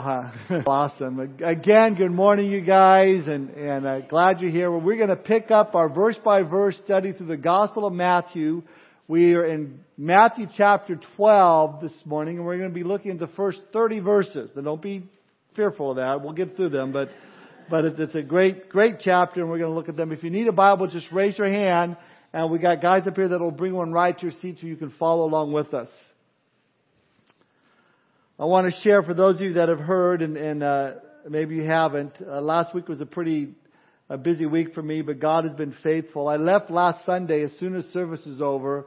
Uh, awesome. Again, good morning, you guys, and, and uh, glad you're here. Well, we're going to pick up our verse by verse study through the Gospel of Matthew. We are in Matthew chapter 12 this morning, and we're going to be looking at the first 30 verses. Now, don't be fearful of that. We'll get through them, but, but it's a great, great chapter, and we're going to look at them. If you need a Bible, just raise your hand, and we got guys up here that will bring one right to your seat so you can follow along with us. I want to share for those of you that have heard, and, and uh, maybe you haven't. Uh, last week was a pretty a busy week for me, but God has been faithful. I left last Sunday as soon as service was over.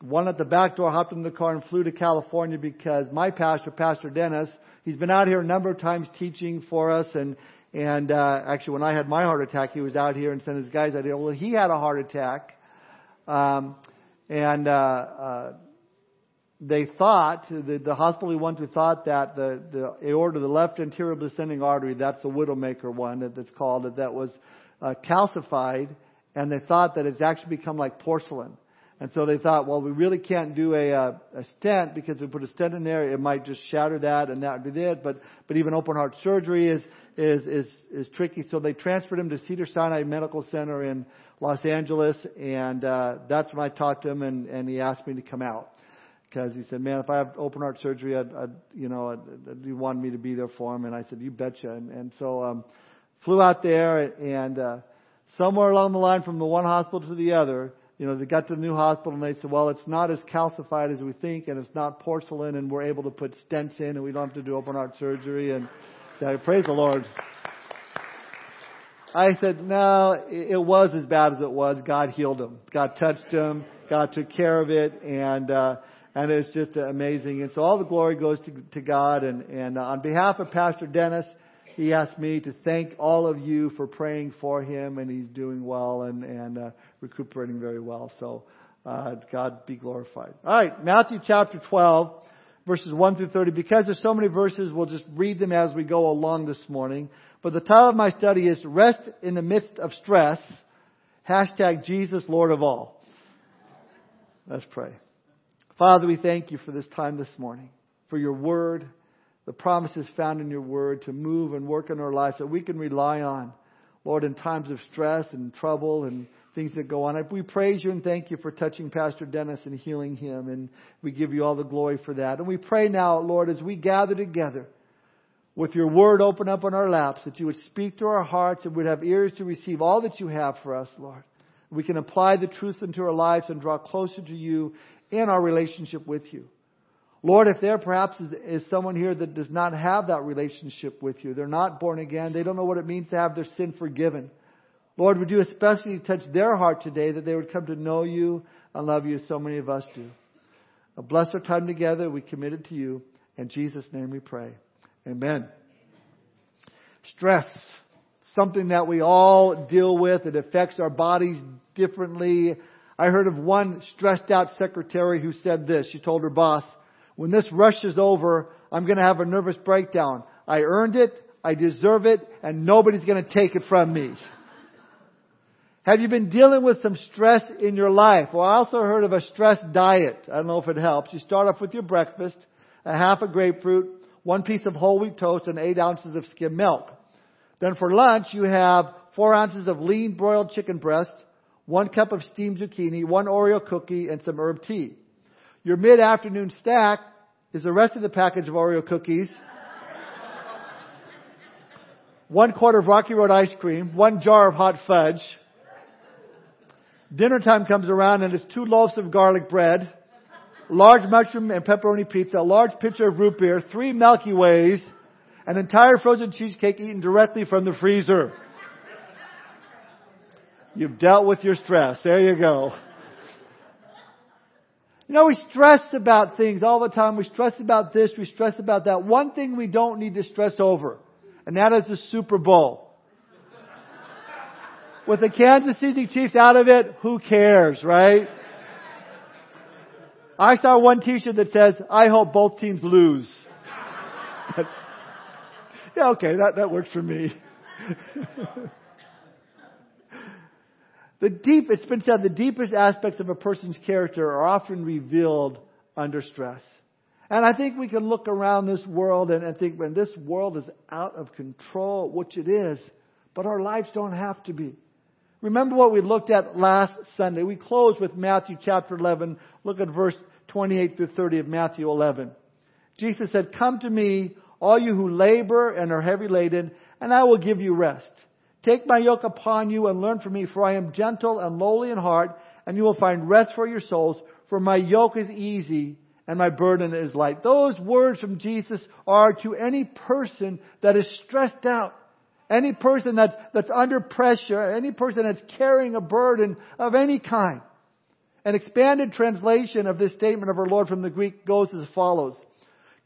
One at the back door, hopped in the car and flew to California because my pastor, Pastor Dennis, he's been out here a number of times teaching for us, and and uh, actually when I had my heart attack, he was out here and sent his guys out here. Well, he had a heart attack, um, and uh, uh, they thought, the, the hospital to thought that the, the aorta, the left anterior descending artery, that's the widowmaker one that, that's called it, that was uh, calcified, and they thought that it's actually become like porcelain. And so they thought, well, we really can't do a, a, a stent because if we put a stent in there, it might just shatter that and that would be it. But, but even open heart surgery is, is, is, is tricky. So they transferred him to Cedar Sinai Medical Center in Los Angeles and, uh, that's when I talked to him and, and he asked me to come out because he said, "Man, if I have open heart surgery, I'd, I'd you know, I'd, I'd, you want me to be there for him." And I said, "You betcha." And, and so um, flew out there, and uh, somewhere along the line, from the one hospital to the other, you know, they got to the new hospital, and they said, "Well, it's not as calcified as we think, and it's not porcelain, and we're able to put stents in, and we don't have to do open heart surgery." And so, praise the Lord. I said, no, it was as bad as it was. God healed him. God touched him. God took care of it. And, uh, and it's just amazing. And so all the glory goes to, to God. And, and uh, on behalf of Pastor Dennis, he asked me to thank all of you for praying for him, and he's doing well and, and uh, recuperating very well. So uh, God be glorified. All right, Matthew chapter 12, verses 1 through 30. Because there's so many verses, we'll just read them as we go along this morning. But the title of my study is Rest in the Midst of Stress, hashtag Jesus Lord of All. Let's pray. Father, we thank you for this time this morning, for your word, the promises found in your word to move and work in our lives that we can rely on, Lord, in times of stress and trouble and things that go on. We praise you and thank you for touching Pastor Dennis and healing him, and we give you all the glory for that. And we pray now, Lord, as we gather together, with your word open up on our laps, that you would speak to our hearts and would have ears to receive all that you have for us, Lord. We can apply the truth into our lives and draw closer to you in our relationship with you. Lord, if there perhaps is, is, someone here that does not have that relationship with you, they're not born again, they don't know what it means to have their sin forgiven. Lord, would you especially touch their heart today that they would come to know you and love you as so many of us do. Now bless our time together. We commit it to you. In Jesus' name we pray. Amen. Stress. Something that we all deal with. It affects our bodies differently I heard of one stressed out secretary who said this. She told her boss, when this rush is over, I'm going to have a nervous breakdown. I earned it, I deserve it, and nobody's going to take it from me. Have you been dealing with some stress in your life? Well, I also heard of a stress diet. I don't know if it helps. You start off with your breakfast, a half a grapefruit, one piece of whole wheat toast, and eight ounces of skim milk. Then for lunch, you have four ounces of lean broiled chicken breast, one cup of steamed zucchini, one Oreo cookie, and some herb tea. Your mid-afternoon snack is the rest of the package of Oreo cookies, one quart of Rocky Road ice cream, one jar of hot fudge. Dinner time comes around and it's two loaves of garlic bread, large mushroom and pepperoni pizza, a large pitcher of root beer, three Milky Ways, an entire frozen cheesecake eaten directly from the freezer. You've dealt with your stress. There you go. You know, we stress about things all the time. We stress about this. We stress about that. One thing we don't need to stress over, and that is the Super Bowl. With the Kansas City Chiefs out of it, who cares, right? I saw one t-shirt that says, I hope both teams lose. yeah, okay, that, that works for me. The deep, it's been said, the deepest aspects of a person's character are often revealed under stress. And I think we can look around this world and, and think, when this world is out of control, which it is, but our lives don't have to be. Remember what we looked at last Sunday. We closed with Matthew chapter 11. Look at verse 28 through 30 of Matthew 11. Jesus said, Come to me, all you who labor and are heavy laden, and I will give you rest. Take my yoke upon you and learn from me, for I am gentle and lowly in heart, and you will find rest for your souls, for my yoke is easy and my burden is light. Those words from Jesus are to any person that is stressed out, any person that, that's under pressure, any person that's carrying a burden of any kind. An expanded translation of this statement of our Lord from the Greek goes as follows.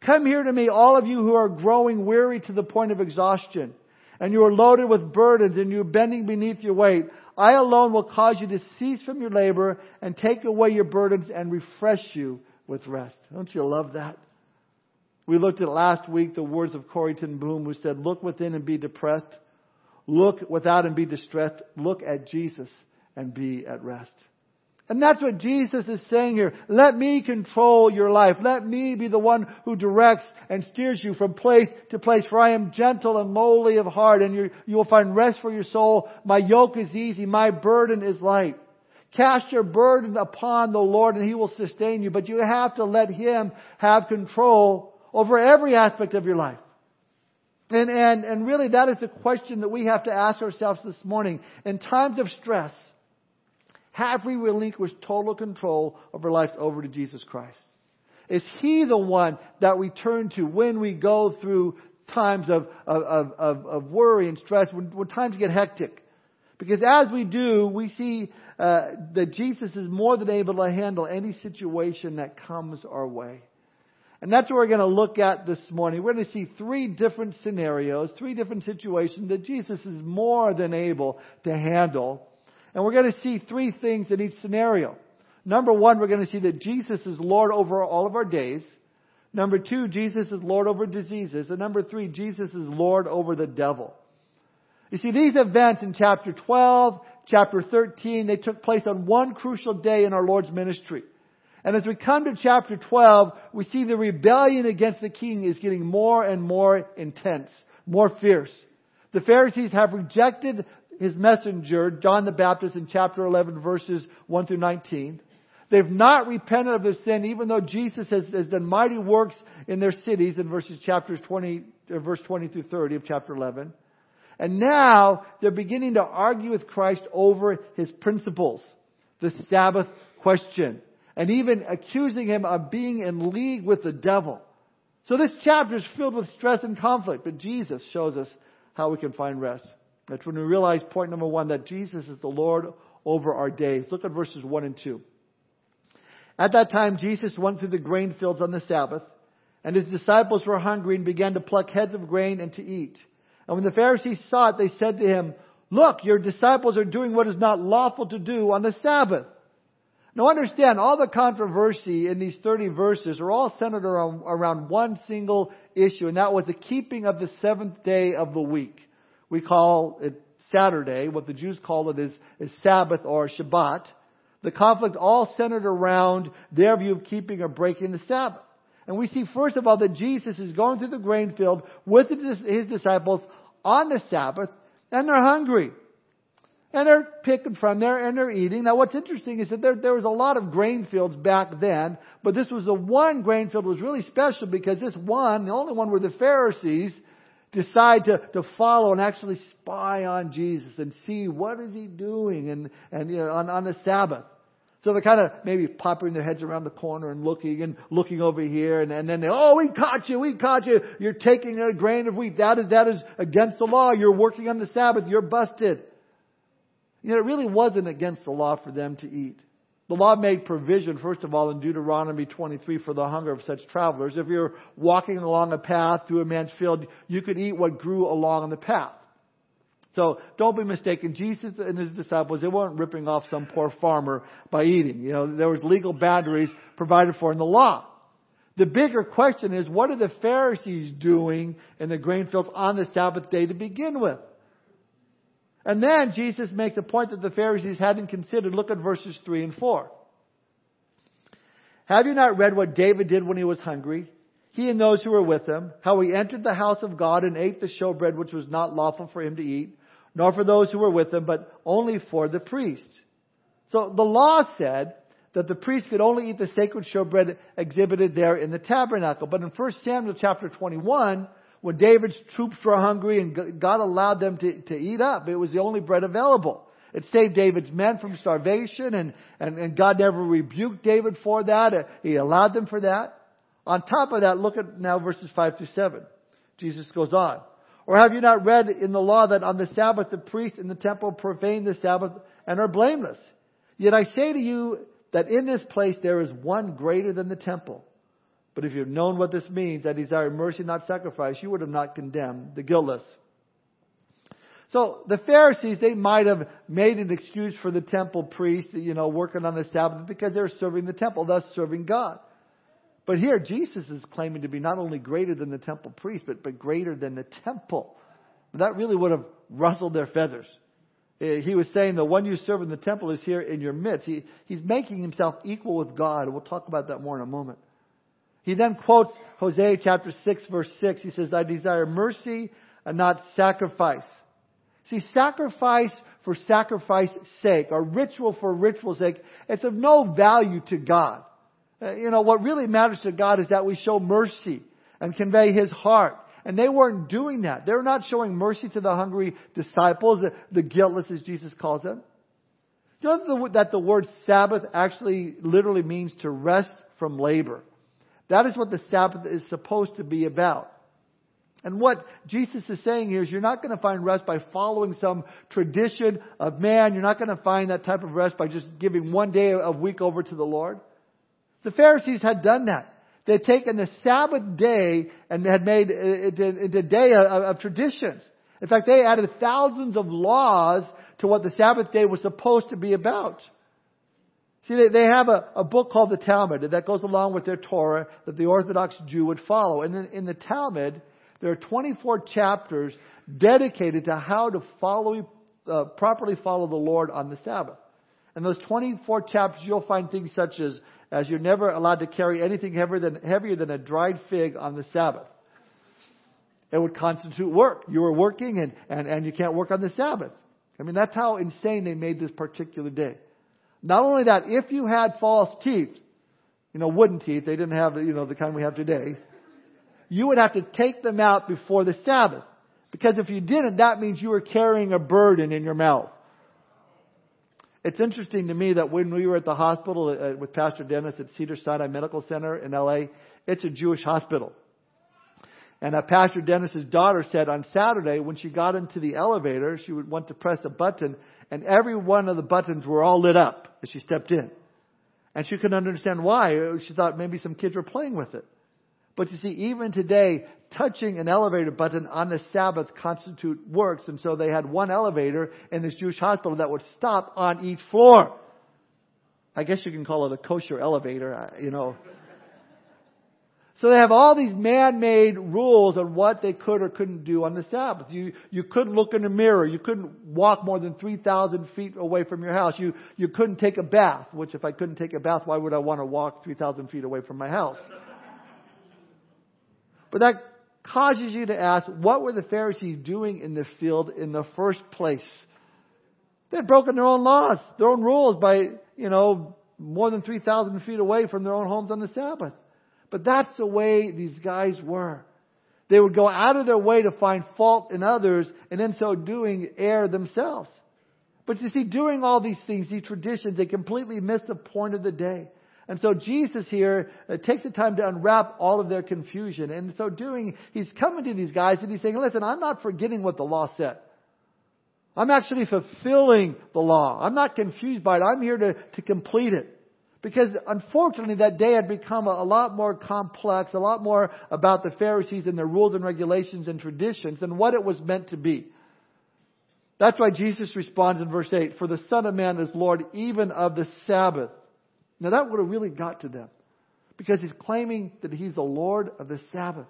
Come here to me, all of you who are growing weary to the point of exhaustion, and you are loaded with burdens, and you are bending beneath your weight. I alone will cause you to cease from your labor and take away your burdens and refresh you with rest. Don't you love that? We looked at last week the words of Corrie ten Boom who said, look within and be depressed. Look without and be distressed. Look at Jesus and be at rest. And that's what Jesus is saying here. Let me control your life. Let me be the one who directs and steers you from place to place. For I am gentle and lowly of heart and you, you will find rest for your soul. My yoke is easy. My burden is light. Cast your burden upon the Lord and He will sustain you. But you have to let Him have control over every aspect of your life. And, and, and really that is the question that we have to ask ourselves this morning. In times of stress, have we relinquished total control of our life over to Jesus Christ? Is He the one that we turn to when we go through times of, of, of, of worry and stress, when, when times get hectic? Because as we do, we see uh, that Jesus is more than able to handle any situation that comes our way. And that's what we're going to look at this morning. We're going to see three different scenarios, three different situations that Jesus is more than able to handle. And we're going to see three things in each scenario. Number one, we're going to see that Jesus is Lord over all of our days. Number two, Jesus is Lord over diseases. And number three, Jesus is Lord over the devil. You see, these events in chapter 12, chapter 13, they took place on one crucial day in our Lord's ministry. And as we come to chapter 12, we see the rebellion against the king is getting more and more intense, more fierce. The Pharisees have rejected his messenger, John the Baptist, in chapter 11, verses 1 through 19. They've not repented of their sin, even though Jesus has, has done mighty works in their cities in verses chapters 20, uh, verse 20 through 30 of chapter 11. And now they're beginning to argue with Christ over his principles, the Sabbath question, and even accusing him of being in league with the devil. So this chapter is filled with stress and conflict, but Jesus shows us how we can find rest. That's when we realize point number one, that Jesus is the Lord over our days. Look at verses one and two. At that time, Jesus went through the grain fields on the Sabbath, and his disciples were hungry and began to pluck heads of grain and to eat. And when the Pharisees saw it, they said to him, Look, your disciples are doing what is not lawful to do on the Sabbath. Now understand, all the controversy in these 30 verses are all centered around, around one single issue, and that was the keeping of the seventh day of the week. We call it Saturday. What the Jews call it is, is Sabbath or Shabbat. The conflict all centered around their view of keeping or breaking the Sabbath. And we see first of all that Jesus is going through the grain field with his disciples on the Sabbath, and they're hungry. And they're picking from there and they're eating. Now what's interesting is that there, there was a lot of grain fields back then, but this was the one grain field was really special because this one, the only one where the Pharisees decide to, to follow and actually spy on Jesus and see what is he doing and, and you know, on, on the Sabbath. So they're kind of maybe popping their heads around the corner and looking and looking over here and, and then they, oh, we caught you, we caught you. You're taking a grain of wheat. That is, that is against the law. You're working on the Sabbath. You're busted. You know, it really wasn't against the law for them to eat. The law made provision, first of all, in Deuteronomy 23 for the hunger of such travelers. If you're walking along a path through a man's field, you could eat what grew along the path. So don't be mistaken. Jesus and his disciples, they weren't ripping off some poor farmer by eating. You know, there was legal boundaries provided for in the law. The bigger question is, what are the Pharisees doing in the grain fields on the Sabbath day to begin with? And then Jesus makes a point that the Pharisees hadn't considered. Look at verses 3 and 4. Have you not read what David did when he was hungry? He and those who were with him, how he entered the house of God and ate the showbread which was not lawful for him to eat, nor for those who were with him, but only for the priest. So the law said that the priest could only eat the sacred showbread exhibited there in the tabernacle. But in 1 Samuel chapter 21, when David's troops were hungry and God allowed them to, to eat up, it was the only bread available. It saved David's men from starvation and, and, and God never rebuked David for that. Uh, he allowed them for that. On top of that, look at now verses 5 through 7. Jesus goes on. Or have you not read in the law that on the Sabbath the priests in the temple profane the Sabbath and are blameless? Yet I say to you that in this place there is one greater than the temple. But if you had known what this means, that desire mercy, not sacrifice, you would have not condemned the guiltless. So the Pharisees, they might have made an excuse for the temple priest, you know, working on the Sabbath because they're serving the temple, thus serving God. But here, Jesus is claiming to be not only greater than the temple priest, but, but greater than the temple. That really would have rustled their feathers. Eh, he was saying the one you serve in the temple is here in your midst. He, he's making himself equal with God. We'll talk about that more in a moment. He then quotes Hosea chapter 6 verse 6. He says, I desire mercy and not sacrifice. See, sacrifice for sacrifice's sake, or ritual for ritual's sake, it's of no value to God. Uh, you know, what really matters to God is that we show mercy and convey His heart. And they weren't doing that. They were not showing mercy to the hungry disciples, the, the guiltless as Jesus calls them. You know that the word Sabbath actually literally means to rest from labor. That is what the Sabbath is supposed to be about. And what Jesus is saying here is you're not going to find rest by following some tradition of man. You're not going to find that type of rest by just giving one day a week over to the Lord. The Pharisees had done that. They had taken the Sabbath day and had made it into a day of traditions. In fact, they added thousands of laws to what the Sabbath day was supposed to be about. See, they, have a, a book called the Talmud that goes along with their Torah that the Orthodox Jew would follow. And in, in the Talmud, there are 24 chapters dedicated to how to follow, uh, properly follow the Lord on the Sabbath. And those 24 chapters, you'll find things such as as you're never allowed to carry anything heavier than, heavier than a dried fig on the Sabbath. It would constitute work. You were working and, and, and you can't work on the Sabbath. I mean, that's how insane they made this particular day. Not only that, if you had false teeth, you know, wooden teeth, they didn't have, you know, the kind we have today, you would have to take them out before the Sabbath. Because if you didn't, that means you were carrying a burden in your mouth. It's interesting to me that when we were at the hospital uh, with Pastor Dennis at Cedar Sinai Medical Center in LA, it's a Jewish hospital. And uh, Pastor Dennis's daughter said on Saturday when she got into the elevator, she would want to press a button, and every one of the buttons were all lit up as she stepped in. And she couldn't understand why. She thought maybe some kids were playing with it. But you see, even today, touching an elevator button on the Sabbath constitute works. And so they had one elevator in this Jewish hospital that would stop on each floor. I guess you can call it a kosher elevator, you know. So they have all these man-made rules on what they could or couldn't do on the Sabbath. You, you couldn't look in a mirror. You couldn't walk more than 3,000 feet away from your house. You, you couldn't take a bath, which if I couldn't take a bath, why would I want to walk 3,000 feet away from my house? But that causes you to ask, what were the Pharisees doing in the field in the first place? They'd broken their own laws, their own rules by, you know, more than 3,000 feet away from their own homes on the Sabbath. But that's the way these guys were. They would go out of their way to find fault in others and in so doing err themselves. But you see, doing all these things, these traditions, they completely miss the point of the day. And so Jesus here uh, takes the time to unwrap all of their confusion. And so doing, he's coming to these guys and he's saying, listen, I'm not forgetting what the law said. I'm actually fulfilling the law. I'm not confused by it. I'm here to, to complete it. Because unfortunately that day had become a, lot more complex, a lot more about the Pharisees and their rules and regulations and traditions than what it was meant to be. That's why Jesus responds in verse 8, For the Son of Man is Lord even of the Sabbath. Now that would have really got to them because he's claiming that he's the Lord of the Sabbath.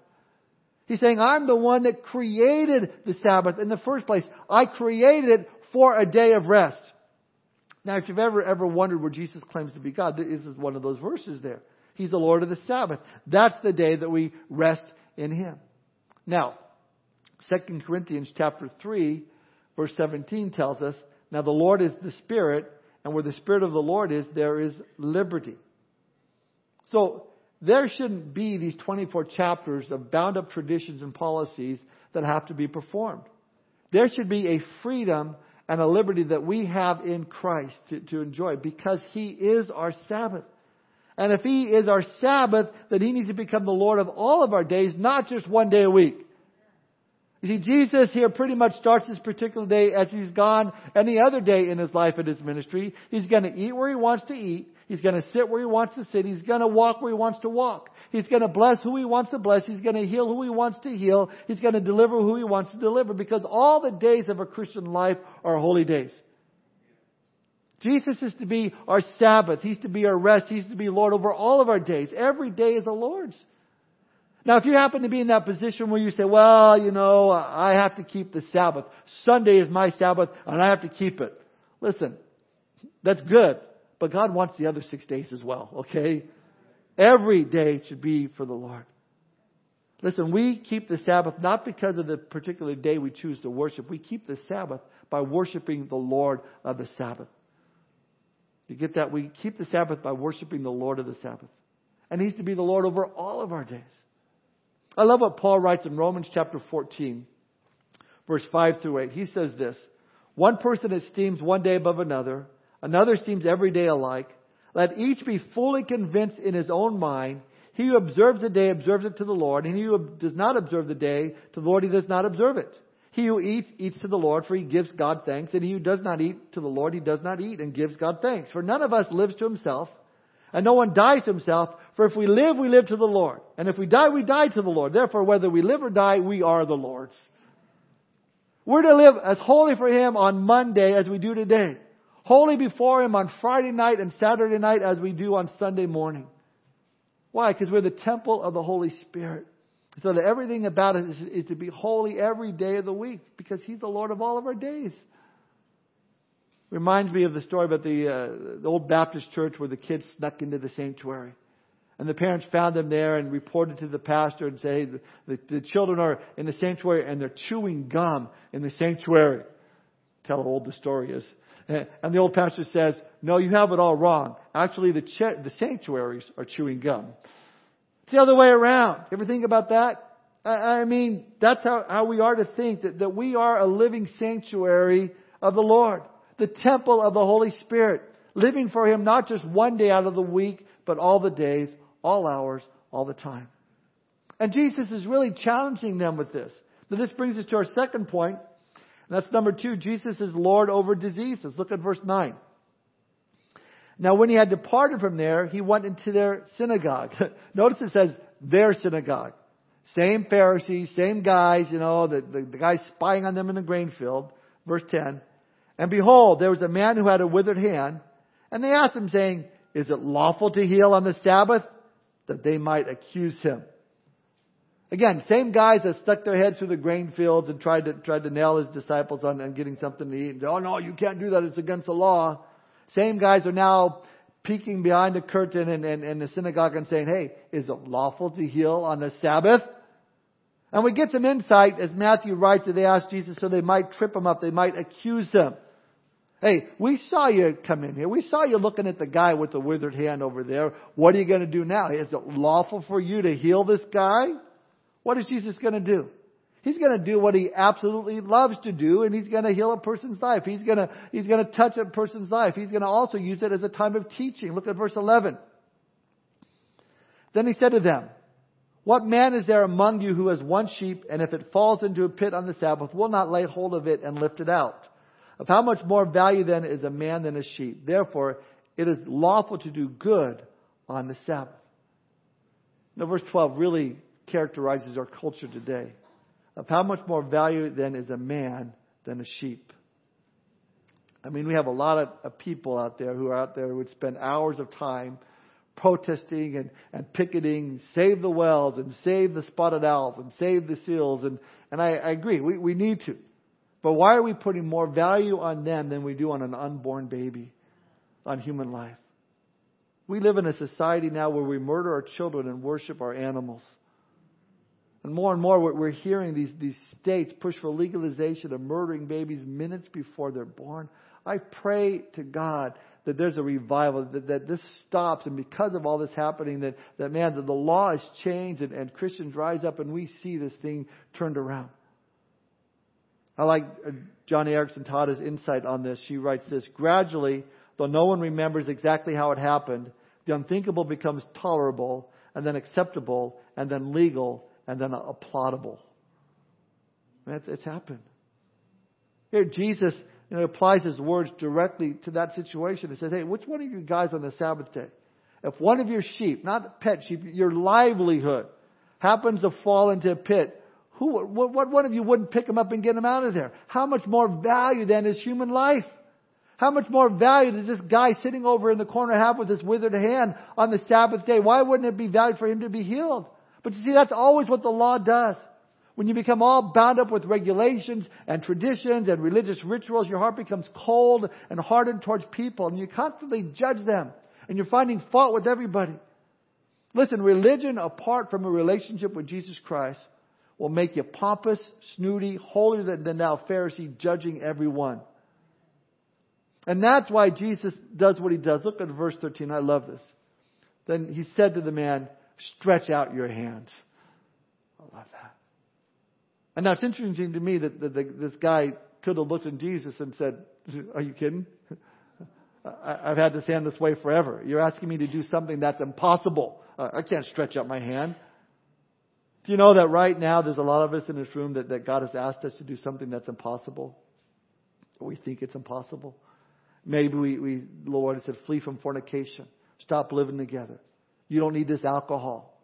He's saying, I'm the one that created the Sabbath in the first place. I created it for a day of rest. Now, if you've ever, ever wondered where Jesus claims to be God, this is one of those verses there. He's the Lord of the Sabbath. That's the day that we rest in Him. Now, 2 Corinthians chapter 3, verse 17 tells us, Now the Lord is the Spirit, and where the Spirit of the Lord is, there is liberty. So, there shouldn't be these 24 chapters of bound up traditions and policies that have to be performed. There should be a freedom and a liberty that we have in Christ to, to enjoy because He is our Sabbath. And if He is our Sabbath, then He needs to become the Lord of all of our days, not just one day a week. You see, Jesus here pretty much starts this particular day as He's gone any other day in His life and His ministry. He's going to eat where He wants to eat. He's going to sit where He wants to sit. He's going to walk where He wants to walk. He's going to bless who He wants to bless. He's going to heal who He wants to heal. He's going to deliver who He wants to deliver because all the days of a Christian life are holy days. Jesus is to be our Sabbath. He's to be our rest. He's to be Lord over all of our days. Every day is the Lord's. Now, if you happen to be in that position where you say, well, you know, I have to keep the Sabbath. Sunday is my Sabbath and I have to keep it. Listen, that's good. But God wants the other six days as well, okay? Every day should be for the Lord. Listen, we keep the Sabbath not because of the particular day we choose to worship. We keep the Sabbath by worshiping the Lord of the Sabbath. You get that? We keep the Sabbath by worshiping the Lord of the Sabbath. And He's to be the Lord over all of our days. I love what Paul writes in Romans chapter 14, verse 5 through 8. He says this One person esteems one day above another Another seems every day alike. Let each be fully convinced in his own mind. He who observes the day observes it to the Lord, and he who does not observe the day to the Lord, he does not observe it. He who eats, eats to the Lord, for he gives God thanks, and he who does not eat to the Lord, he does not eat and gives God thanks. For none of us lives to himself, and no one dies to himself, for if we live, we live to the Lord. And if we die, we die to the Lord. Therefore, whether we live or die, we are the Lord's. We're to live as holy for him on Monday as we do today holy before Him on Friday night and Saturday night as we do on Sunday morning. Why? Because we're the temple of the Holy Spirit. So that everything about it is, is, to be holy every day of the week because He's the Lord of all of our days. Reminds me of the story about the, uh, the old Baptist church where the kids snuck into the sanctuary. And the parents found them there and reported to the pastor and say, the, the, the children are in the sanctuary and they're chewing gum in the sanctuary. Tell how old the story is. And the old pastor says, no, you have it all wrong. Actually, the, ch- the sanctuaries are chewing gum. It's the other way around. Ever think about that? I, I mean, that's how, how we are to think that, that we are a living sanctuary of the Lord. The temple of the Holy Spirit. Living for Him not just one day out of the week, but all the days, all hours, all the time. And Jesus is really challenging them with this. Now this brings us to our second point, that's number two. Jesus is Lord over diseases. Look at verse 9. Now when he had departed from there, he went into their synagogue. Notice it says their synagogue. Same Pharisees, same guys, you know, the, the, the guys spying on them in the grain field. Verse 10. And behold, there was a man who had a withered hand, and they asked him saying, Is it lawful to heal on the Sabbath? That they might accuse him. Again, same guys that stuck their heads through the grain fields and tried to tried to nail his disciples on, on getting something to eat. And, oh no, you can't do that. It's against the law. Same guys are now peeking behind the curtain in, in, in the synagogue and saying, hey, is it lawful to heal on the Sabbath? And we get some insight as Matthew writes that they asked Jesus so they might trip him up, they might accuse him. Hey, we saw you come in here. We saw you looking at the guy with the withered hand over there. What are you going to do now? Is it lawful for you to heal this guy? What is Jesus going to do? He's going to do what he absolutely loves to do, and he's going to heal a person's life. He's going to, he's going to touch a person's life. He's going to also use it as a time of teaching. Look at verse 11. Then he said to them, What man is there among you who has one sheep, and if it falls into a pit on the Sabbath, will not lay hold of it and lift it out? Of how much more value then is a man than a sheep? Therefore, it is lawful to do good on the Sabbath. Now, verse 12 really characterizes our culture today of how much more value then is a man than a sheep. I mean, we have a lot of, of people out there who are out there who would spend hours of time protesting and, and picketing, save the whales and save the spotted owls and save the seals. And, and I, I agree, we, we need to. But why are we putting more value on them than we do on an unborn baby, on human life? We live in a society now where we murder our children and worship our animals. And more and more, we're hearing these, these states push for legalization of murdering babies minutes before they're born. I pray to God that there's a revival, that, that this stops, and because of all this happening, that, that man, that the law has changed and, and Christians rise up and we see this thing turned around. I like uh, Joni Eareckson Tada's insight on this. She writes this Gradually, though no one remembers exactly how it happened, the unthinkable becomes tolerable, and then acceptable, and then legal, and then applaudable. It's, it's happened. Here, Jesus you know, applies his words directly to that situation. He says, hey, which one of you guys on the Sabbath day, if one of your sheep, not pet sheep, your livelihood, happens to fall into a pit, who, what, what one of you wouldn't pick him up and get him out of there? How much more value than is human life? How much more value does this guy sitting over in the corner have with his withered hand on the Sabbath day? Why wouldn't it be valued for him to be healed? But you see, that's always what the law does. When you become all bound up with regulations and traditions and religious rituals, your heart becomes cold and hardened towards people and you constantly judge them and you're finding fault with everybody. Listen, religion apart from a relationship with Jesus Christ will make you pompous, snooty, holier than, thou Pharisee, judging everyone. And that's why Jesus does what he does. Look at verse 13. I love this. Then he said to the man, stretch out your hands. I love that. And now it's interesting to me that, that, that this guy could have looked at Jesus and said, Are you kidding? I've had this hand this way forever. You're asking me to do something that's impossible. I can't stretch out my hand. Do you know that right now there's a lot of us in this room that, that God has asked us to do something that's impossible? We think it's impossible. Maybe we, we Lord said, flee from fornication. Stop living together. You don't need this alcohol.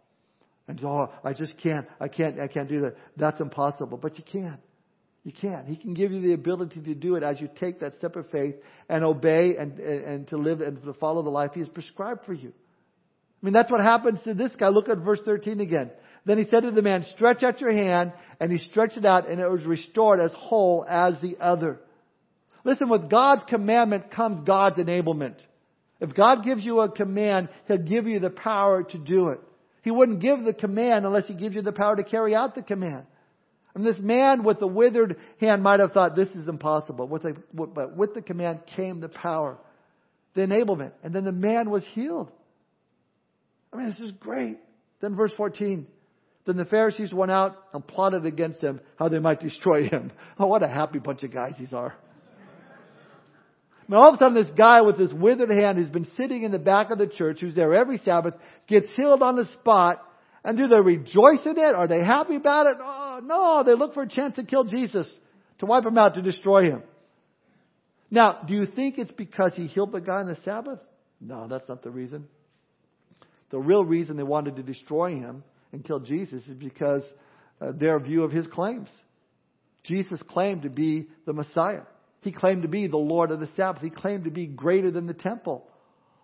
And oh, I just can't, I can't, I can't do that. That's impossible. But you can. You can. He can give you the ability to do it as you take that step of faith and obey and, and, and to live and to follow the life He has prescribed for you. I mean, that's what happens to this guy. Look at verse 13 again. Then he said to the man, stretch out your hand, and he stretched it out, and it was restored as whole as the other. Listen, with God's commandment comes God's enablement. If God gives you a command, He'll give you the power to do it. He wouldn't give the command unless He gives you the power to carry out the command. And this man with the withered hand might have thought this is impossible. With the, but with the command came the power, the enablement. And then the man was healed. I mean, this is great. Then verse 14. Then the Pharisees went out and plotted against him how they might destroy him. Oh, what a happy bunch of guys these are. Now all of a sudden this guy with this withered hand who's been sitting in the back of the church, who's there every Sabbath, gets healed on the spot. And do they rejoice in it? Are they happy about it? Oh, no, they look for a chance to kill Jesus, to wipe him out, to destroy him. Now, do you think it's because he healed the guy on the Sabbath? No, that's not the reason. The real reason they wanted to destroy him and kill Jesus is because uh, their view of his claims. Jesus claimed to be the Messiah. He claimed to be the Lord of the Sabbath. He claimed to be greater than the temple.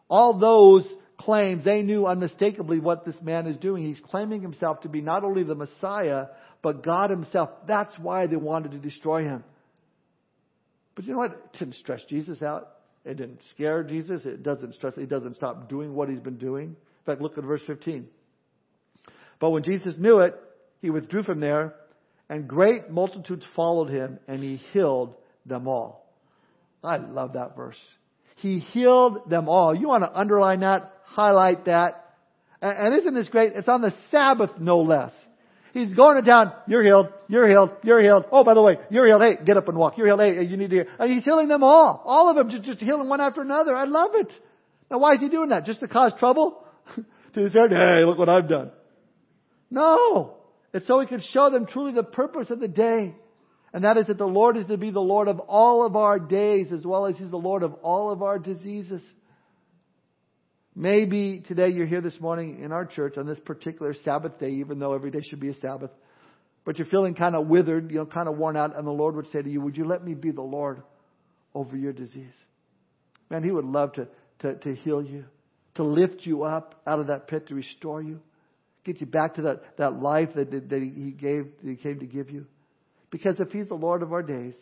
All those claims, they knew unmistakably what this man is doing. He's claiming himself to be not only the Messiah, but God himself. That's why they wanted to destroy him. But you know what? It didn't stress Jesus out. It didn't scare Jesus. It doesn't stress. He doesn't stop doing what he's been doing. In fact, look at verse 15. But when Jesus knew it, he withdrew from there, and great multitudes followed him, and he healed them all. I love that verse. He healed them all. You want to underline that, highlight that. And isn't this great? It's on the Sabbath, no less. He's going to town. You're healed. You're healed. You're healed. Oh, by the way, you're healed. Hey, get up and walk. You're healed. Hey, you need to. And uh, he's healing them all. All of them, just, just healing one after another. I love it. Now, why is he doing that? Just to cause trouble? to the Pharisees, hey, look what I've done. No. It's so he could show them truly the purpose of the day. And that is that the Lord is to be the Lord of all of our days as well as He's the Lord of all of our diseases. Maybe today you're here this morning in our church on this particular Sabbath day, even though every day should be a Sabbath, but you're feeling kind of withered, you know, kind of worn out, and the Lord would say to you, Would you let me be the Lord over your disease? Man, He would love to, to, to heal you, to lift you up out of that pit, to restore you, get you back to that, that life that, that He gave, that He came to give you. Because if He's the Lord of our days,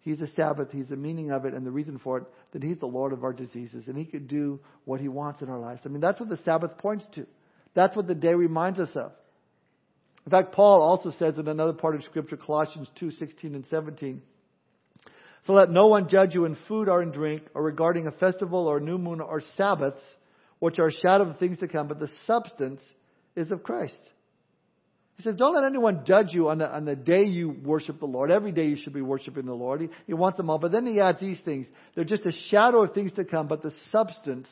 He's the Sabbath. He's the meaning of it and the reason for it. then He's the Lord of our diseases and He could do what He wants in our lives. I mean, that's what the Sabbath points to. That's what the day reminds us of. In fact, Paul also says in another part of Scripture, Colossians 2, 16 and 17, So let no one judge you in food or in drink, or regarding a festival or a new moon or Sabbaths, which are a shadow of things to come, but the substance is of Christ. He says, don't let anyone judge you on the, on the day you worship the Lord. Every day you should be worshiping the Lord. He, he wants them all. But then he adds these things. They're just a shadow of things to come, but the substance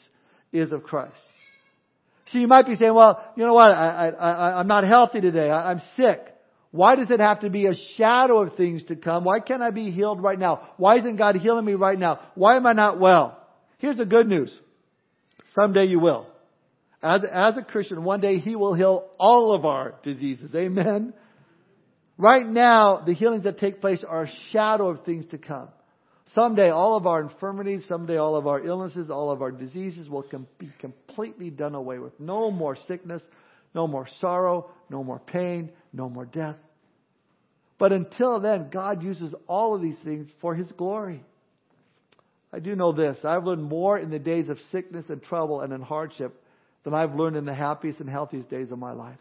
is of Christ. So you might be saying, well, you know what? I, I, I'm not healthy today. I, I'm sick. Why does it have to be a shadow of things to come? Why can't I be healed right now? Why isn't God healing me right now? Why am I not well? Here's the good news. Someday you will. As, as a Christian, one day He will heal all of our diseases. Amen? Right now, the healings that take place are a shadow of things to come. Someday, all of our infirmities, someday, all of our illnesses, all of our diseases will com- be completely done away with. No more sickness, no more sorrow, no more pain, no more death. But until then, God uses all of these things for His glory. I do know this. I've learned more in the days of sickness and trouble and in hardship than I've learned in the happiest and healthiest days of my life.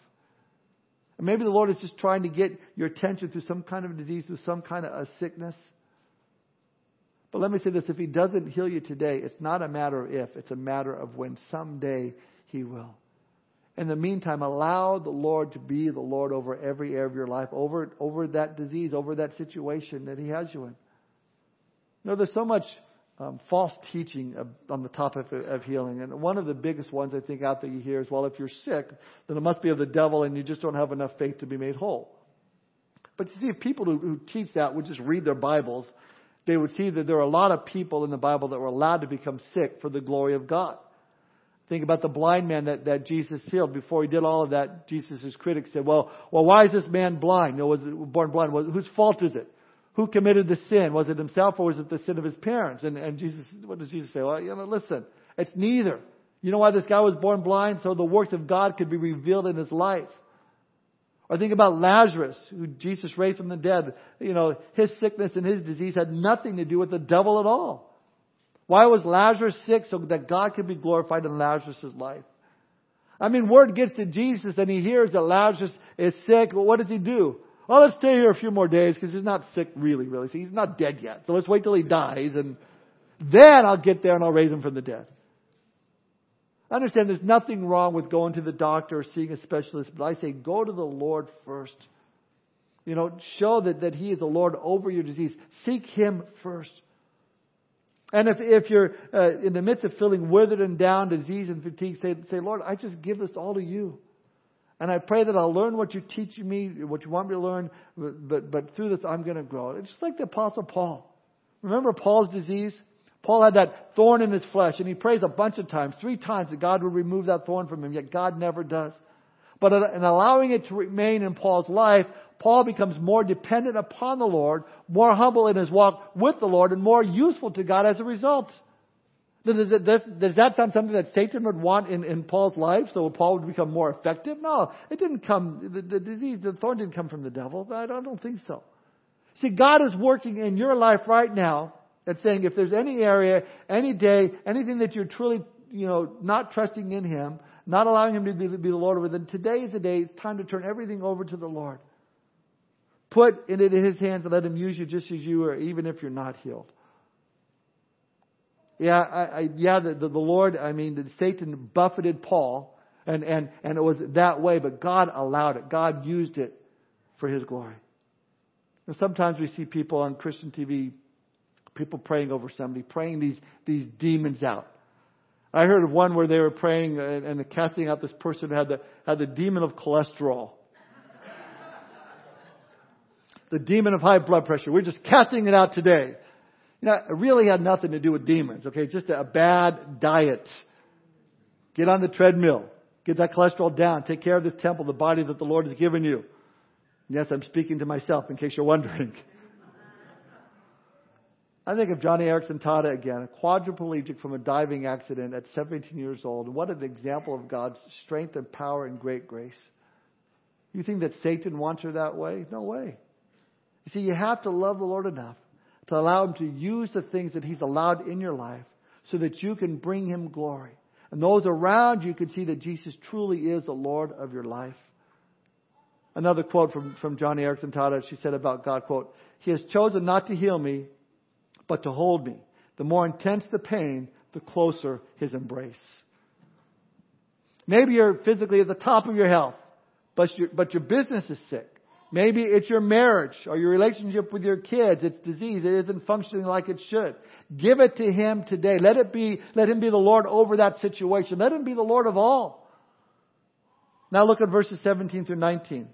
And maybe the Lord is just trying to get your attention through some kind of disease, through some kind of a sickness. But let me say this if He doesn't heal you today, it's not a matter of if, it's a matter of when someday He will. In the meantime, allow the Lord to be the Lord over every area of your life, over, over that disease, over that situation that He has you in. You know, there's so much um, false teaching of, on the topic of, of healing. And one of the biggest ones I think out there you hear is, well, if you're sick, then it must be of the devil and you just don't have enough faith to be made whole. But you see, if people who, who teach that would just read their Bibles, they would see that there are a lot of people in the Bible that were allowed to become sick for the glory of God. Think about the blind man that, that Jesus healed. Before he did all of that, Jesus' critics said, well, well, why is this man blind? Know, was born blind? Was, whose fault is it? Who committed the sin? Was it himself or was it the sin of his parents? And, and Jesus, what does Jesus say? Well, you know, listen, it's neither. You know why this guy was born blind? So the works of God could be revealed in his life. Or think about Lazarus, who Jesus raised from the dead. You know, his sickness and his disease had nothing to do with the devil at all. Why was Lazarus sick? So that God could be glorified in Lazarus' life. I mean, word gets to Jesus and he hears that Lazarus is sick. Well, what does he do? Oh, let's stay here a few more days because he's not sick really, really. See, he's not dead yet. So let's wait till he dies and then I'll get there and I'll raise him from the dead. I understand there's nothing wrong with going to the doctor or seeing a specialist, but I say go to the Lord first. You know, show that, that He is the Lord over your disease. Seek Him first. And if, if you're uh, in the midst of feeling withered and down, disease and fatigue, say, say, Lord, I just give this all to you. And I pray that I'll learn what you're teaching me, what you want me to learn, but, but through this I'm going to grow. It's just like the Apostle Paul. Remember Paul's disease? Paul had that thorn in his flesh, and he prays a bunch of times, three times, that God would remove that thorn from him, yet God never does. But in allowing it to remain in Paul's life, Paul becomes more dependent upon the Lord, more humble in his walk with the Lord, and more useful to God as a result. Does, does that sound something that Satan would want in, in Paul's life so Paul would become more effective? No, it didn't come, the, the disease, the thorn didn't come from the devil. I don't, I don't think so. See, God is working in your life right now it's saying if there's any area, any day, anything that you're truly, you know, not trusting in Him, not allowing Him to be, be the Lord over, then today is the day. It's time to turn everything over to the Lord. Put it into His hands and let Him use you just as you are, even if you're not healed. Yeah, I, I, yeah, the, the, the Lord, I mean, the, Satan buffeted Paul, and, and, and it was that way, but God allowed it. God used it for His glory. And sometimes we see people on Christian TV people praying over somebody, praying these, these demons out. I heard of one where they were praying and, and casting out this person who had the, had the demon of cholesterol. the demon of high blood pressure. We're just casting it out today. Know, it really had nothing to do with demons, okay? Just a, bad diet. Get on the treadmill. Get that cholesterol down. Take care of this temple, the body that the Lord has given you. Yes, I'm speaking to myself in case you're wondering. I think of Joni Eareckson Tada again, a quadriplegic from a diving accident at 17 years old. What an example of God's strength and power and great grace. You think that Satan wants her that way? No way. You see, you have to love the Lord enough to allow Him to use the things that He's allowed in your life so that you can bring Him glory. And those around you can see that Jesus truly is the Lord of your life. Another quote from, from Joni Eareckson Tada, she said about God, quote, He has chosen not to heal me, but to hold me. The more intense the pain, the closer His embrace. Maybe you're physically at the top of your health, but your, but your business is sick. Maybe it's your marriage or your relationship with your kids. It's disease. It isn't functioning like it should. Give it to Him today. Let it be, let Him be the Lord over that situation. Let Him be the Lord of all. Now look at verses 17 through 19.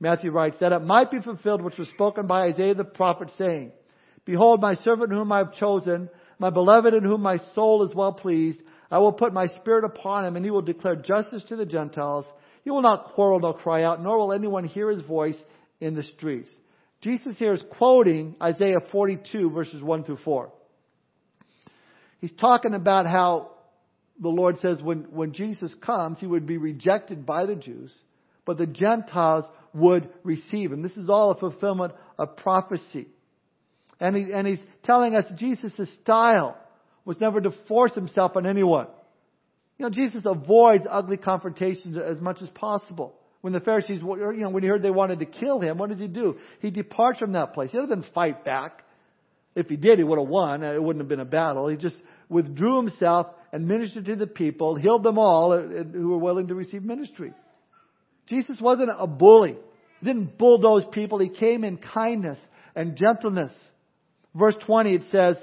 Matthew writes, that it might be fulfilled which was spoken by Isaiah the prophet saying, Behold, my servant whom I have chosen, my beloved in whom my soul is well pleased. I will put my spirit upon him and he will declare justice to the Gentiles. He will not quarrel nor cry out, nor will anyone hear his voice in the streets. Jesus here is quoting Isaiah 42 verses 1 through 4. He's talking about how the Lord says when, when Jesus comes, he would be rejected by the Jews, but the Gentiles would receive him. This is all a fulfillment of prophecy. And, he, and he's telling us Jesus' style was never to force himself on anyone. You know, Jesus avoids ugly confrontations as much as possible. When the Pharisees, you know, when he heard they wanted to kill him, what did he do? He departs from that place. He doesn't fight back. If he did, he would have won. It wouldn't have been a battle. He just withdrew himself and ministered to the people, healed them all uh, uh, who were willing to receive ministry. Jesus wasn't a bully. He didn't bulldoze people. He came in kindness and gentleness. Verse 20, it says,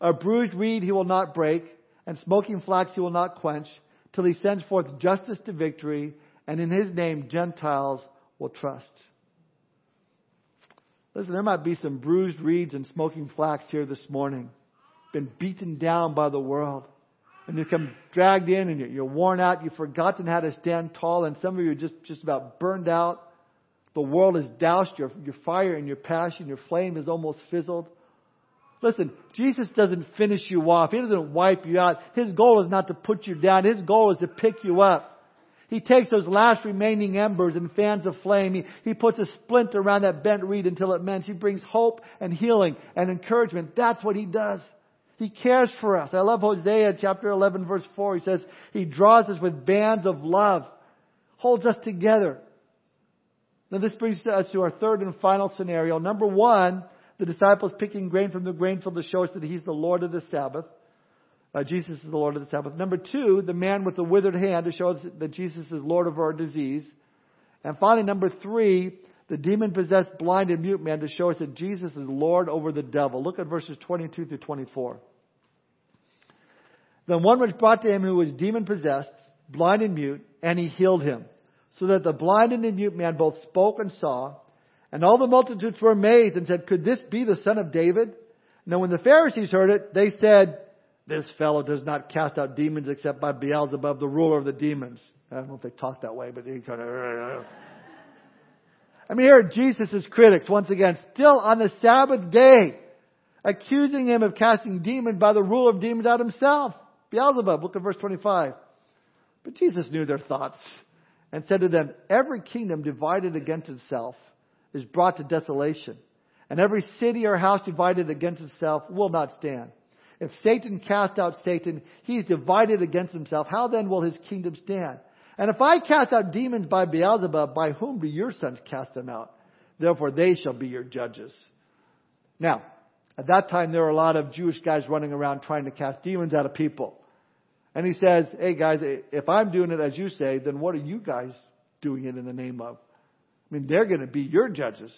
A bruised reed he will not break, and smoking flax he will not quench, till he sends forth justice to victory, and in his name Gentiles will trust. Listen, there might be some bruised reeds and smoking flax here this morning. Been beaten down by the world. And you come dragged in and you're worn out. You've forgotten how to stand tall. And some of you are just, just about burned out. The world has doused your, your fire and your passion. Your flame is almost fizzled. Listen, Jesus doesn't finish you off. He doesn't wipe you out. His goal is not to put you down. His goal is to pick you up. He takes those last remaining embers and fans of flame. He, he puts a splint around that bent reed until it mends. He brings hope and healing and encouragement. That's what he does. He cares for us. I love Hosea chapter 11 verse 4. He says, He draws us with bands of love, holds us together. Now this brings us to our third and final scenario. Number one, the disciples picking grain from the grain field to show us that he's the Lord of the Sabbath. Uh, Jesus is the Lord of the Sabbath. Number two, the man with the withered hand to show us that Jesus is Lord of our disease. And finally, number three, the demon possessed blind and mute man to show us that Jesus is Lord over the devil. Look at verses 22 through 24. Then one was brought to him who was demon possessed, blind and mute, and he healed him, so that the blind and the mute man both spoke and saw. And all the multitudes were amazed and said, Could this be the son of David? Now when the Pharisees heard it, they said, This fellow does not cast out demons except by Beelzebub, the ruler of the demons. I don't know if they talk that way, but he kind of. I mean, here are Jesus' critics, once again, still on the Sabbath day, accusing him of casting demons by the ruler of demons out himself. Beelzebub, look at verse 25. But Jesus knew their thoughts and said to them, Every kingdom divided against itself is brought to desolation. And every city or house divided against itself will not stand. If Satan cast out Satan, he is divided against himself. How then will his kingdom stand? And if I cast out demons by Beelzebub, by whom do your sons cast them out? Therefore they shall be your judges. Now, at that time there were a lot of Jewish guys running around trying to cast demons out of people. And he says, hey guys, if I'm doing it as you say, then what are you guys doing it in the name of? I mean, they're going to be your judges.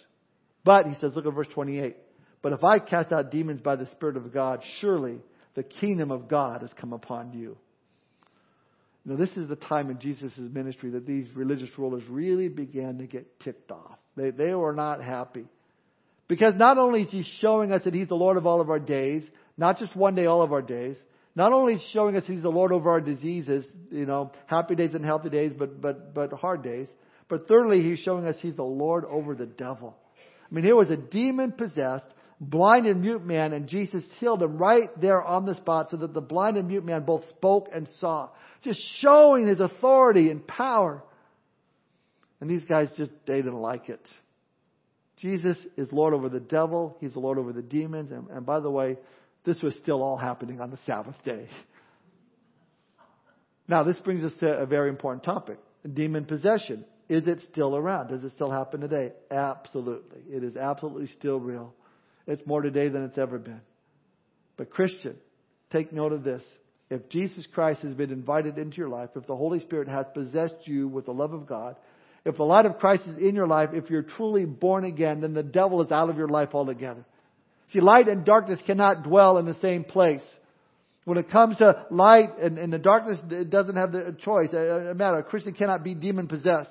But, he says, look at verse 28. But if I cast out demons by the Spirit of God, surely the kingdom of God has come upon you. Now, this is the time in Jesus' ministry that these religious rulers really began to get ticked off. They, they were not happy. Because not only is he showing us that he's the Lord of all of our days, not just one day, all of our days, not only is showing us he's the Lord over our diseases, you know, happy days and healthy days, but, but, but hard days, but thirdly, he's showing us he's the Lord over the devil. I mean, here was a demon possessed, blind and mute man, and Jesus healed him right there on the spot so that the blind and mute man both spoke and saw. Just showing his authority and power. And these guys just, they didn't like it. Jesus is Lord over the devil. He's the Lord over the demons. And, and by the way, this was still all happening on the Sabbath day. Now, this brings us to a very important topic demon possession. Is it still around? Does it still happen today? Absolutely. It is absolutely still real. It's more today than it's ever been. But, Christian, take note of this. If Jesus Christ has been invited into your life, if the Holy Spirit has possessed you with the love of God, if the light of Christ is in your life, if you're truly born again, then the devil is out of your life altogether. See, light and darkness cannot dwell in the same place. When it comes to light and, and the darkness, it doesn't have the choice. A, a matter. A Christian cannot be demon possessed.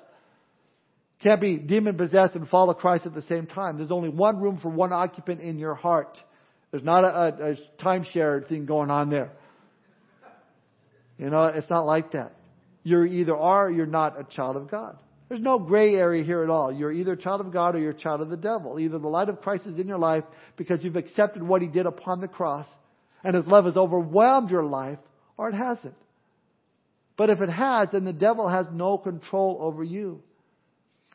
Can't be demon possessed and follow Christ at the same time. There's only one room for one occupant in your heart. There's not a, a, a timeshare thing going on there. You know, it's not like that. You either are or you're not a child of God. There's no gray area here at all. You're either a child of God or you're a child of the devil. Either the light of Christ is in your life because you've accepted what he did upon the cross and his love has overwhelmed your life, or it hasn't. But if it has, then the devil has no control over you.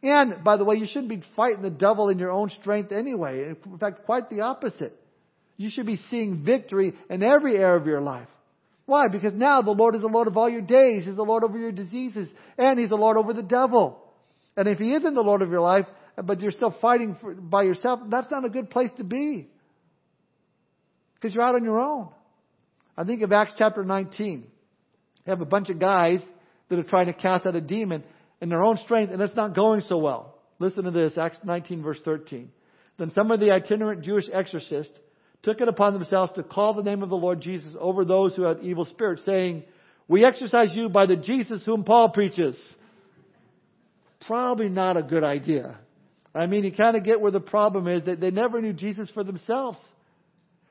And, by the way, you shouldn't be fighting the devil in your own strength anyway. In fact, quite the opposite. You should be seeing victory in every area of your life. Why? Because now the Lord is the Lord of all your days. He's the Lord over your diseases. And He's the Lord over the devil. And if He isn't the Lord of your life, but you're still fighting for, by yourself, that's not a good place to be. Because you're out on your own. I think of Acts chapter 19. You have a bunch of guys that are trying to cast out a demon in their own strength, and it's not going so well. Listen to this, Acts 19 verse 13. Then some of the itinerant Jewish exorcists took it upon themselves to call the name of the Lord Jesus over those who had evil spirits, saying, We exorcise you by the Jesus whom Paul preaches. Probably not a good idea. I mean, you kind of get where the problem is that they never knew Jesus for themselves.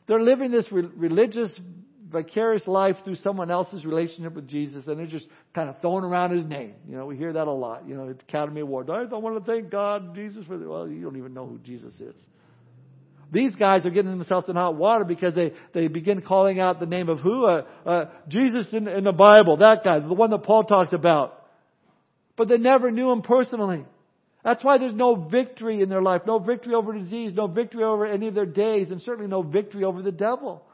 They're living this re- religious, vicarious life through someone else's relationship with Jesus, and they're just kind of throwing around his name. You know, we hear that a lot. You know, at Academy Awards. I don't want to thank God, Jesus for the. Well, you don't even know who Jesus is. These guys are getting themselves in hot water because they, they begin calling out the name of who? Uh, uh, Jesus in, in the Bible, that guy, the one that Paul talked about. But they never knew him personally. That's why there's no victory in their life, no victory over disease, no victory over any of their days, and certainly no victory over the devil.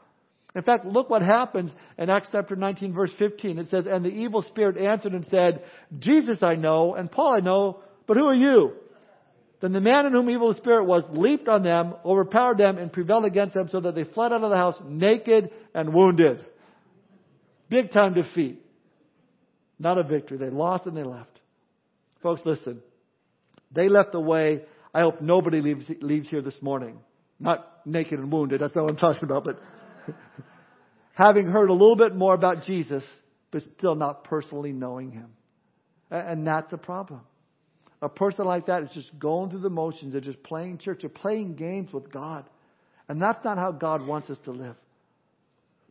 In fact, look what happens in Acts chapter 19 verse 15. It says, And the evil spirit answered and said, Jesus I know, and Paul I know, but who are you? Then the man in whom evil spirit was leaped on them, overpowered them, and prevailed against them so that they fled out of the house naked and wounded. Big time defeat. Not a victory. They lost and they left. Folks, listen. They left the way. I hope nobody leaves, leaves here this morning. Not naked and wounded. That's not what I'm talking about, but having heard a little bit more about Jesus, but still not personally knowing him. And that's a problem. A person like that is just going through the motions. They're just playing church. They're playing games with God. And that's not how God wants us to live.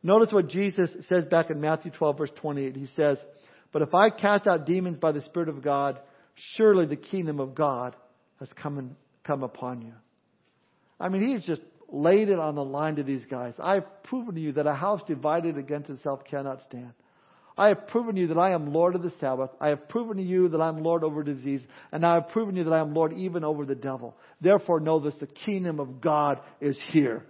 Notice what Jesus says back in Matthew 12, verse 28. He says, But if I cast out demons by the Spirit of God, surely the kingdom of God has come, and, come upon you. I mean, he's just laid it on the line to these guys. I've proven to you that a house divided against itself cannot stand. I have proven to you that I am Lord of the Sabbath. I have proven to you that I'm Lord over disease. And I have proven to you that I am Lord even over the devil. Therefore know this, the kingdom of God is here.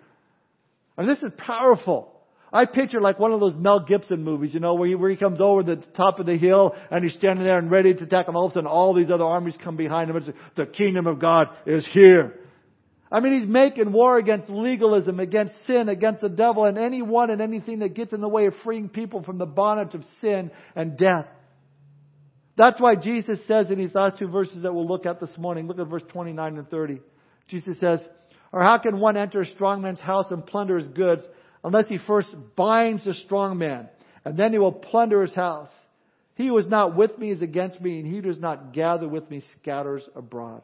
And this is powerful. I picture like one of those Mel Gibson movies, you know, where he, where he comes over the top of the hill and he's standing there and ready to attack and all of a sudden all these other armies come behind him and say, the kingdom of God is here. I mean, he's making war against legalism, against sin, against the devil, and anyone and anything that gets in the way of freeing people from the bondage of sin and death. That's why Jesus says in these last two verses that we'll look at this morning, look at verse 29 and 30. Jesus says, Or how can one enter a strong man's house and plunder his goods unless he first binds the strong man, and then he will plunder his house? He who is not with me is against me, and he who does not gather with me scatters abroad.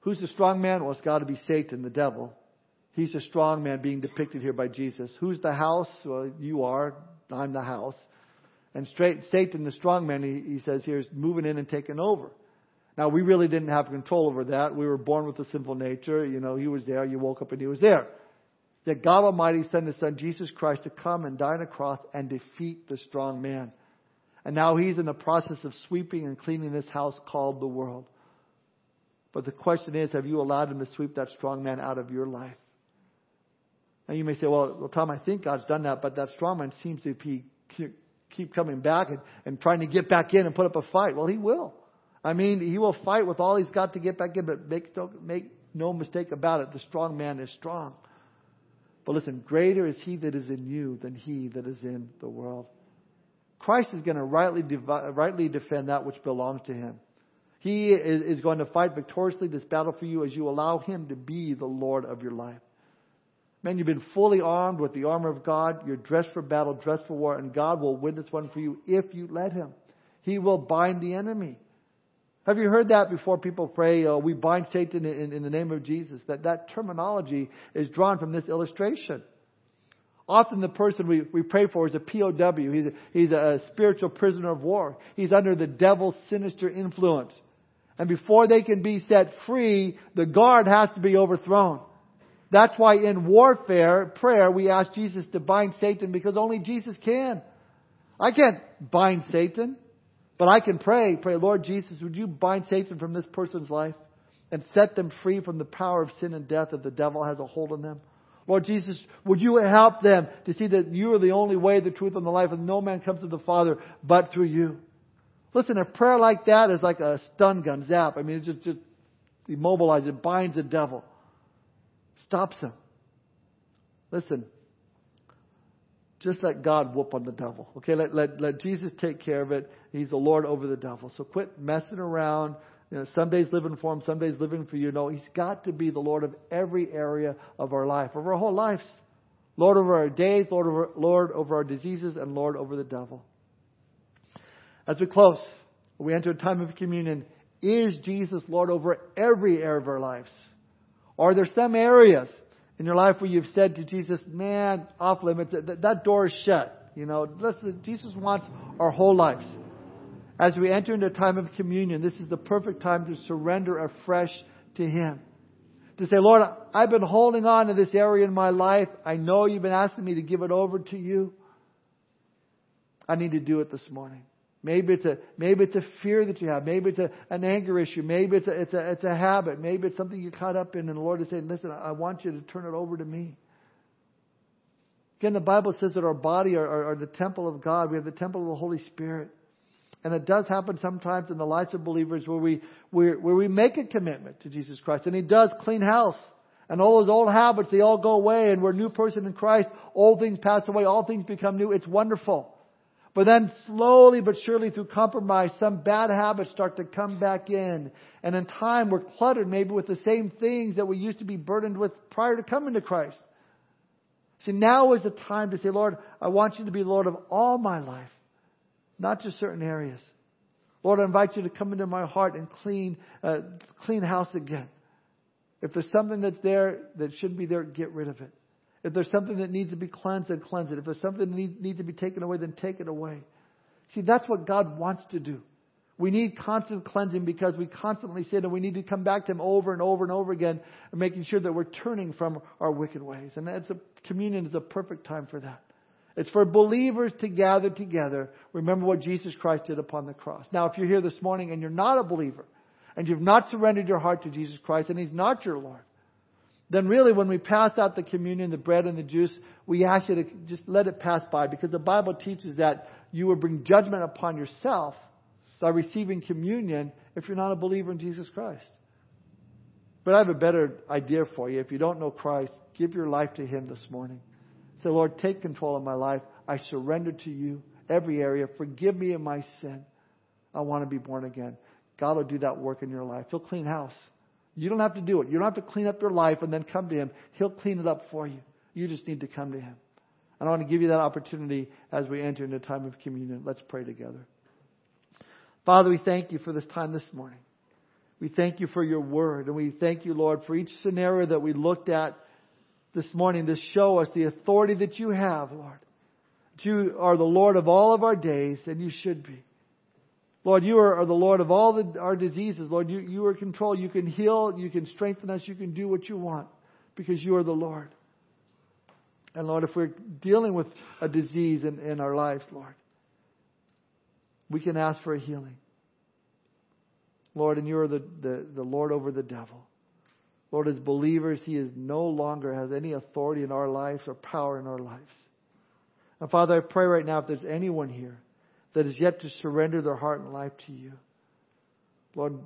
Who's the strong man? Well, it's got to be Satan, the devil. He's the strong man being depicted here by Jesus. Who's the house? Well, you are. I'm the house. And straight, Satan, the strong man, he, he says here, is moving in and taking over. Now, we really didn't have control over that. We were born with a sinful nature. You know, he was there. You woke up and he was there. That God Almighty sent His Son, Jesus Christ, to come and die on a cross and defeat the strong man. And now He's in the process of sweeping and cleaning this house called the world. But the question is, have you allowed him to sweep that strong man out of your life? And you may say, well, well, Tom, I think God's done that, but that strong man seems to be, keep coming back and, and trying to get back in and put up a fight. Well, he will. I mean, he will fight with all he's got to get back in, but make no, make no mistake about it. The strong man is strong. But listen, greater is he that is in you than he that is in the world. Christ is going to rightly, rightly defend that which belongs to him. He is going to fight victoriously this battle for you as you allow him to be the Lord of your life. Man, you've been fully armed with the armor of God. You're dressed for battle, dressed for war, and God will win this one for you if you let him. He will bind the enemy. Have you heard that before people pray, oh, we bind Satan in, in the name of Jesus? That, that terminology is drawn from this illustration. Often the person we, we pray for is a POW. He's a, he's a spiritual prisoner of war. He's under the devil's sinister influence. And before they can be set free, the guard has to be overthrown. That's why in warfare, prayer, we ask Jesus to bind Satan because only Jesus can. I can't bind Satan, but I can pray, pray, Lord Jesus, would you bind Satan from this person's life and set them free from the power of sin and death that the devil has a hold on them? Lord Jesus, would you help them to see that you are the only way, the truth, and the life, and no man comes to the Father but through you? Listen, a prayer like that is like a stun gun, zap. I mean, it just, just immobilizes, it binds the devil stops him. Listen, just let God whoop on the devil. Okay, let, let, let Jesus take care of it. He's the Lord over the devil. So quit messing around. You know, some days living for him, some days living for you. No, he's got to be the Lord of every area of our life, of our whole lives. Lord over our days, Lord over, Lord over our diseases, and Lord over the devil. As we close, we enter a time of communion. Is Jesus Lord over every area of our lives? Are there some areas in your life where you've said to Jesus, man, off limits, that, that door is shut. You know, listen, Jesus wants our whole lives. As we enter into a time of communion, this is the perfect time to surrender afresh to Him. To say, Lord, I've been holding on to this area in my life. I know you've been asking me to give it over to you. I need to do it this morning. Maybe it's a maybe it's a fear that you have. Maybe it's a, an anger issue. Maybe it's a it's a it's a habit. Maybe it's something you're caught up in, and the Lord is saying, "Listen, I want you to turn it over to me." Again, the Bible says that our body are, are, are the temple of God. We have the temple of the Holy Spirit, and it does happen sometimes in the lives of believers where we where, where we make a commitment to Jesus Christ, and He does clean house. And all those old habits, they all go away, and we're a new person in Christ. Old things pass away, all things become new. It's wonderful. But then slowly but surely through compromise, some bad habits start to come back in. And in time, we're cluttered maybe with the same things that we used to be burdened with prior to coming to Christ. See, now is the time to say, Lord, I want you to be Lord of all my life, not just certain areas. Lord, I invite you to come into my heart and clean, uh, clean house again. If there's something that's there that shouldn't be there, get rid of it. If there's something that needs to be cleansed, then cleanse it. If there's something that needs to be taken away, then take it away. See, that's what God wants to do. We need constant cleansing because we constantly sin and we need to come back to Him over and over and over again and making sure that we're turning from our wicked ways. And that's a, communion is a perfect time for that. It's for believers to gather together. Remember what Jesus Christ did upon the cross. Now, if you're here this morning and you're not a believer and you've not surrendered your heart to Jesus Christ and He's not your Lord, then really when we pass out the communion, the bread and the juice, we ask you to just let it pass by because the Bible teaches that you will bring judgment upon yourself by receiving communion if you're not a believer in Jesus Christ. But I have a better idea for you. If you don't know Christ, give your life to Him this morning. Say, Lord, take control of my life. I surrender to you every area. Forgive me of my sin. I want to be born again. God will do that work in your life. He'll clean house. You don't have to do it. You don't have to clean up your life and then come to Him. He'll clean it up for you. You just need to come to Him. And I want to give you that opportunity as we enter into time of communion. Let's pray together. Father, we thank you for this time this morning. We thank you for your word. And we thank you, Lord, for each scenario that we looked at this morning to show us the authority that you have, Lord. That you are the Lord of all of our days, and you should be. Lord, you are, are the Lord of all the, our diseases. Lord, you, you are in control. You can heal. You can strengthen us. You can do what you want because you are the Lord. And Lord, if we're dealing with a disease in, in our lives, Lord, we can ask for a healing. Lord, and you are the, the, the Lord over the devil. Lord, as believers, He is no longer has any authority in our lives or power in our lives. And Father, I pray right now if there's anyone here that is yet to surrender their heart and life to you, Lord,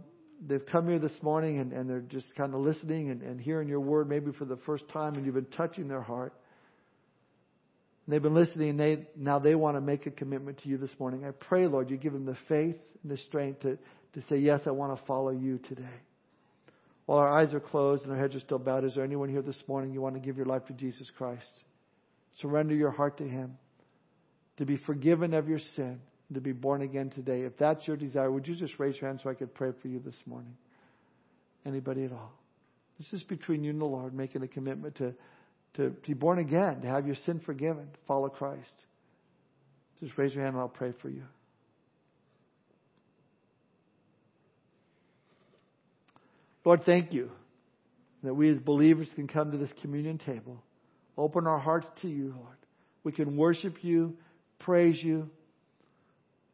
they've come here this morning and, and they're just kind of listening and, and hearing your word maybe for the first time and you've been touching their heart. And they've been listening and they, now they want to make a commitment to you this morning. I pray, Lord, you give them the faith and the strength to, to say, yes, I want to follow you today. While our eyes are closed and our heads are still bowed, is there anyone here this morning you want to give your life to Jesus Christ? Surrender your heart to Him, to be forgiven of your sin, to be born again today. If that's your desire, would you just raise your hand so I could pray for you this morning? Anybody at all? This is between you and the Lord, making a commitment to, to be born again, to have your sin forgiven, follow Christ. Just raise your hand and I'll pray for you. Lord, thank you that we as believers can come to this communion table, open our hearts to you, Lord. We can worship you, praise you,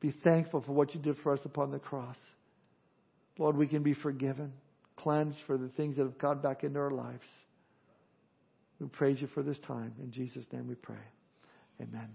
be thankful for what you did for us upon the cross. Lord, we can be forgiven, cleansed for the things that have gone back into our lives. We praise you for this time. In Jesus' name we pray. Amen.